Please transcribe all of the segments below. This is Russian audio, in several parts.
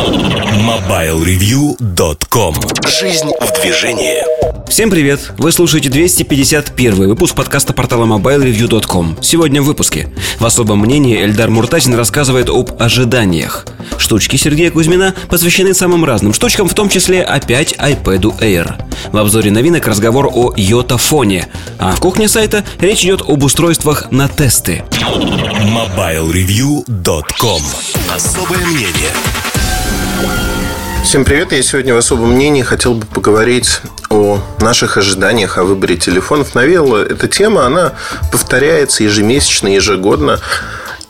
MobileReview.com Жизнь в движении. Всем привет! Вы слушаете 251 выпуск подкаста портала MobileReview.com Сегодня в выпуске. В особом мнении Эльдар Муртазин рассказывает об ожиданиях. Штучки Сергея Кузьмина посвящены самым разным штучкам, в том числе опять iPad Air. В обзоре новинок разговор о йотафоне. А в кухне сайта речь идет об устройствах на тесты. MobileReview.com Особое мнение Всем привет, я сегодня в особом мнении хотел бы поговорить о наших ожиданиях о выборе телефонов. Навела эта тема, она повторяется ежемесячно, ежегодно.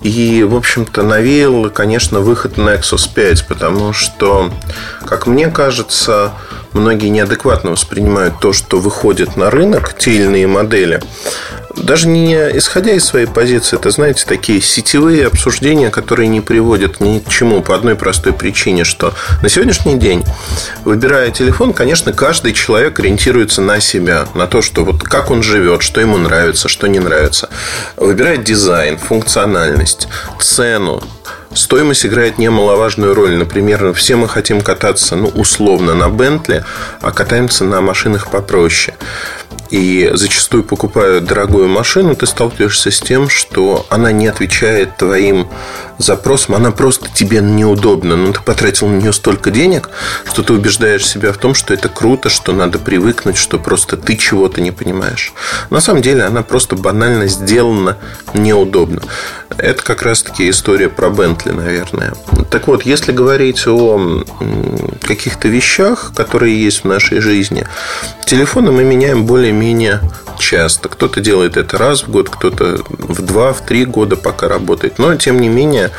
И, в общем-то, навеял, конечно, выход Nexus 5, потому что, как мне кажется, многие неадекватно воспринимают то, что выходит на рынок, те или иные модели, даже не исходя из своей позиции, это, знаете, такие сетевые обсуждения, которые не приводят ни к чему по одной простой причине, что на сегодняшний день, выбирая телефон, конечно, каждый человек ориентируется на себя, на то, что вот как он живет, что ему нравится, что не нравится. Выбирает дизайн, функциональность, цену, Стоимость играет немаловажную роль. Например, все мы хотим кататься, ну, условно, на Бентли, а катаемся на машинах попроще и зачастую покупая дорогую машину, ты сталкиваешься с тем, что она не отвечает твоим запросам, она просто тебе неудобна. Но ну, ты потратил на нее столько денег, что ты убеждаешь себя в том, что это круто, что надо привыкнуть, что просто ты чего-то не понимаешь. На самом деле она просто банально сделана неудобно. Это как раз-таки история про Бентли, наверное. Так вот, если говорить о каких-то вещах, которые есть в нашей жизни, телефоны мы меняем более-менее часто. Кто-то делает это раз в год, кто-то в два, в три года пока работает. Но, тем не менее,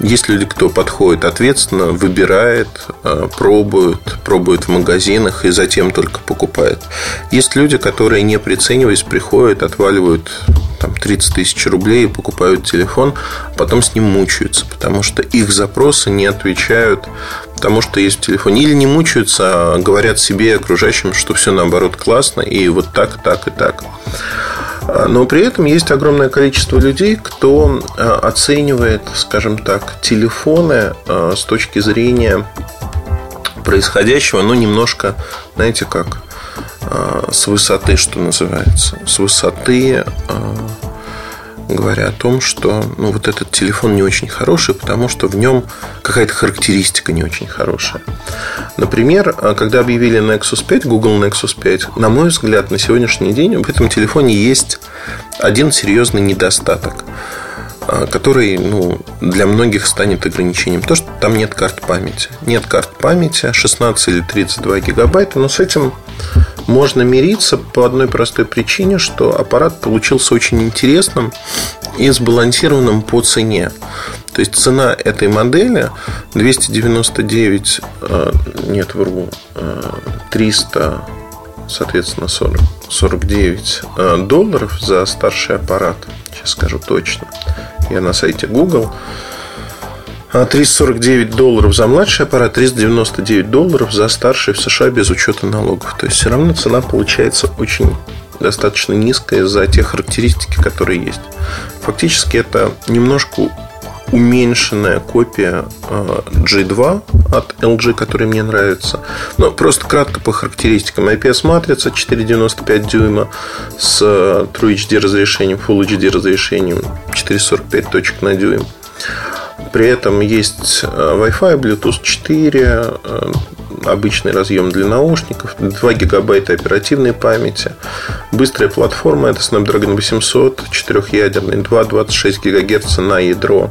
есть люди, кто подходит ответственно, выбирает, э, пробует, пробует в магазинах и затем только покупает. Есть люди, которые, не прицениваясь, приходят, отваливают там, 30 тысяч рублей и покупают телефон, а потом с ним мучаются, потому что их запросы не отвечают тому, что есть в телефоне. Или не мучаются, а говорят себе и окружающим, что все наоборот классно, и вот так, так и так. Но при этом есть огромное количество людей, кто а, оценивает, скажем так, телефоны а, с точки зрения происходящего, но немножко, знаете как, с высоты, что называется, с высоты говоря о том, что ну, вот этот телефон не очень хороший, потому что в нем какая-то характеристика не очень хорошая. Например, а, когда объявили Nexus 5, Google Nexus 5, на мой взгляд, на сегодняшний день в этом телефоне есть один серьезный недостаток который ну, для многих станет ограничением. То, что там нет карт памяти. Нет карт памяти, 16 или 32 гигабайта, но с этим можно мириться по одной простой причине, что аппарат получился очень интересным и сбалансированным по цене. То есть цена этой модели 299, э, нет, вру, 300, э, соответственно, 40, 49 э, долларов за старший аппарат. Сейчас скажу точно. Я на сайте Google. 349 а долларов за младший аппарат, 399 долларов за старший в США без учета налогов. То есть все равно цена получается очень достаточно низкая за те характеристики, которые есть. Фактически это немножко уменьшенная копия а, G2 от LG, который мне нравится. Но просто кратко по характеристикам. IPS-матрица 4,95 дюйма с True HD разрешением, Full HD разрешением 445 точек на дюйм. При этом есть э, Wi-Fi, Bluetooth 4, э, обычный разъем для наушников, 2 гигабайта оперативной памяти, быстрая платформа, это Snapdragon 800, 4-ядерный, 2,26 ГГц на ядро,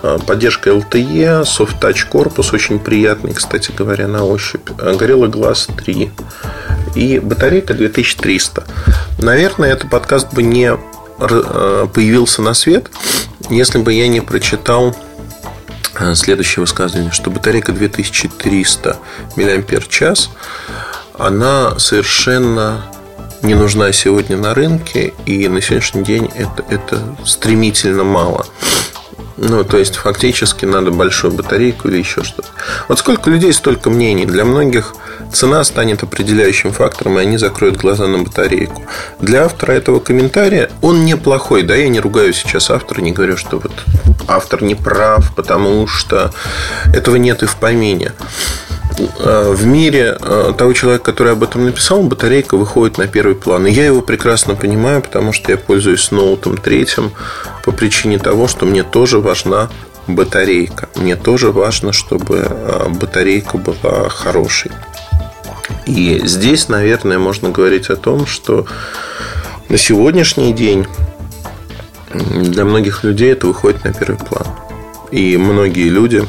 э, поддержка LTE, Soft Touch корпус, очень приятный, кстати говоря, на ощупь, Gorilla Glass 3 и батарейка 2300. Наверное, этот подкаст бы не появился на свет, если бы я не прочитал следующее высказывание, что батарейка 2300 мАч, она совершенно не нужна сегодня на рынке, и на сегодняшний день это, это стремительно мало. Ну, то есть, фактически надо большую батарейку или еще что-то. Вот сколько людей, столько мнений. Для многих цена станет определяющим фактором, и они закроют глаза на батарейку. Для автора этого комментария он неплохой. Да, я не ругаю сейчас автора, не говорю, что вот автор не прав, потому что этого нет и в помине. Э, в мире э, того человека, который об этом написал, батарейка выходит на первый план. И я его прекрасно понимаю, потому что я пользуюсь ноутом третьим по причине того, что мне тоже важна батарейка. Мне тоже важно, чтобы э, батарейка была хорошей. И здесь, наверное, можно говорить о том, что на сегодняшний день для многих людей это выходит на первый план. И многие люди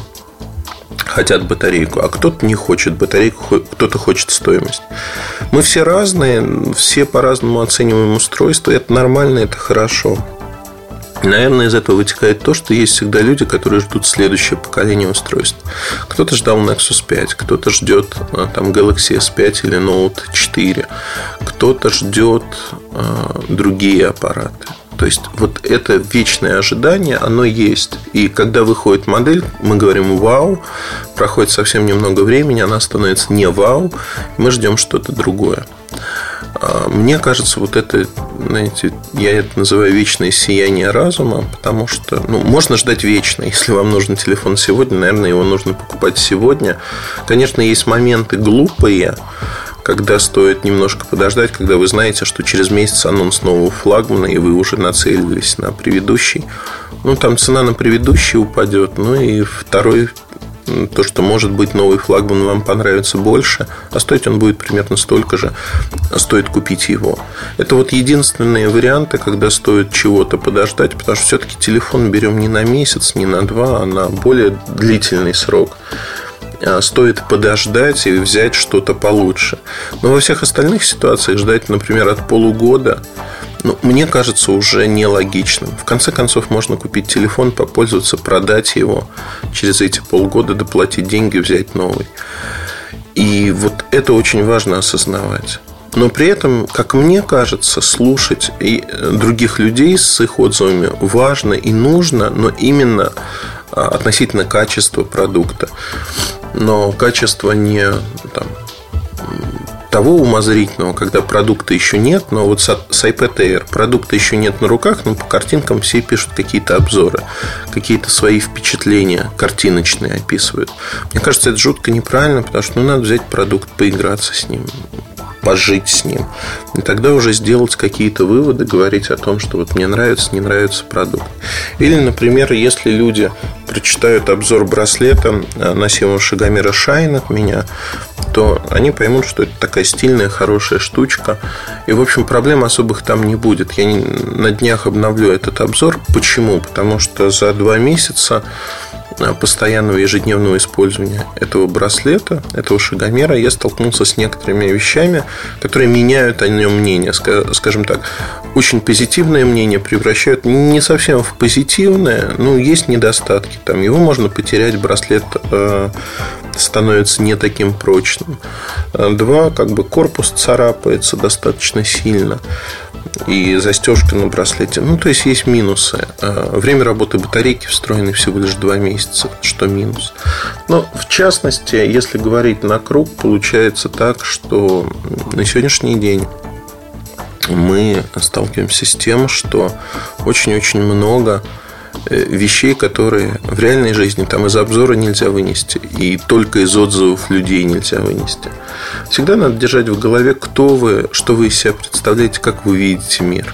хотят батарейку, а кто-то не хочет батарейку, кто-то хочет стоимость. Мы все разные, все по-разному оцениваем устройство. Это нормально, это хорошо. Наверное, из этого вытекает то, что есть всегда люди, которые ждут следующее поколение устройств. Кто-то ждал Nexus 5, кто-то ждет а, там Galaxy S5 или Note 4, кто-то ждет э, другие аппараты. То есть вот это вечное ожидание, оно есть. И когда выходит модель, мы говорим «Вау», проходит совсем немного времени, она становится не «Вау», мы ждем что-то другое. А, мне кажется, вот это, знаете, я это называю вечное сияние разума, потому что, ну, можно ждать вечно. Если вам нужен телефон сегодня, наверное, его нужно покупать сегодня. Конечно, есть моменты глупые, когда стоит немножко подождать, когда вы знаете, что через месяц анонс нового флагмана, и вы уже нацелились на предыдущий. Ну, там цена на предыдущий упадет. Ну, и второй то, что может быть новый флагман вам понравится больше, а стоить он будет примерно столько же, а стоит купить его. Это вот единственные варианты, когда стоит чего-то подождать, потому что все-таки телефон берем не на месяц, не на два, а на более длительный срок. А, стоит подождать и взять что-то получше. Но во всех остальных ситуациях ждать, например, от полугода, ну, мне кажется, уже нелогичным. В конце концов, можно купить телефон, попользоваться, продать его, через эти полгода доплатить деньги, взять новый. И вот это очень важно осознавать. Но при этом, как мне кажется, слушать и других людей с их отзывами важно и нужно, но именно а, относительно качества продукта но качество не там, того умозрительного, когда продукта еще нет, но вот с iPad Air продукта еще нет на руках, но по картинкам все пишут какие-то обзоры, какие-то свои впечатления картиночные описывают. Мне кажется, это жутко неправильно, потому что ну, надо взять продукт, поиграться с ним, пожить с ним. И тогда уже сделать какие-то выводы, говорить о том, что вот мне нравится, не нравится продукт. Или, например, если люди прочитают обзор браслета носимого Шагомера Шайн от меня, то они поймут, что это такая стильная, хорошая штучка. И, в общем, проблем особых там не будет. Я на днях обновлю этот обзор. Почему? Потому что за два месяца Э, постоянного ежедневного использования этого браслета, этого шагомера, я столкнулся с некоторыми вещами, которые меняют о нем мнение. Скажем так, очень позитивное мнение превращают не совсем в позитивное, но есть недостатки. Там его можно потерять, браслет э, становится не таким прочным. Э, два, как бы корпус царапается достаточно сильно и застежка на браслете. Ну, то есть есть минусы. А, время работы батарейки встроены всего лишь 2 месяца, что минус. Но в частности, если говорить на круг, получается так, что на сегодняшний день мы сталкиваемся с тем, что очень-очень много вещей, которые в реальной жизни там из обзора нельзя вынести, и только из отзывов людей нельзя вынести. Всегда надо держать в голове, кто вы, что вы из себя представляете, как вы видите мир.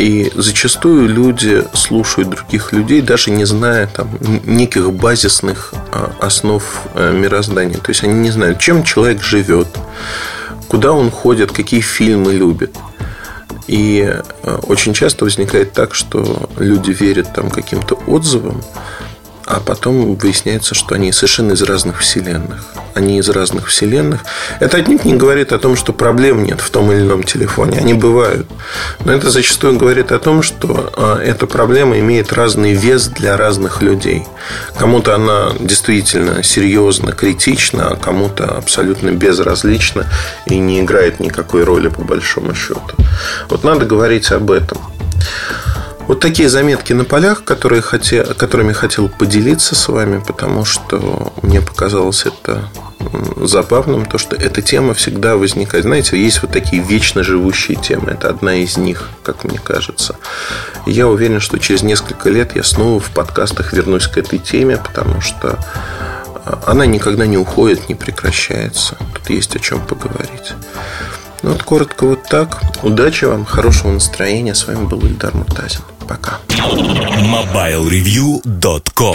И зачастую люди слушают других людей, даже не зная там, неких базисных а, основ э, мироздания. То есть они не знают, чем человек живет, куда он ходит, какие фильмы любит. И э, очень часто возникает так, что люди верят там каким-то отзывам, а потом выясняется, что они совершенно из разных вселенных. Они из разных вселенных. Это отнюдь не говорит о том, что проблем нет в том или ином телефоне. Они бывают. Но это зачастую говорит о том, что а, эта проблема имеет разный вес для разных людей. Кому-то она действительно серьезно, критична, а кому-то абсолютно безразлична и не играет никакой роли по большому счету. Вот надо говорить об этом. Вот такие заметки на полях, которые хотел, которыми хотел поделиться с вами, потому что мне показалось это забавным, то, что эта тема всегда возникает. Знаете, есть вот такие вечно живущие темы. Это одна из них, как мне кажется. Я уверен, что через несколько лет я снова в подкастах вернусь к этой теме, потому что а, она никогда не уходит, не прекращается. Тут есть о чем поговорить. Ну вот коротко вот так. Удачи вам, хорошего настроения. С вами был Ильдар Муртазин. Пока.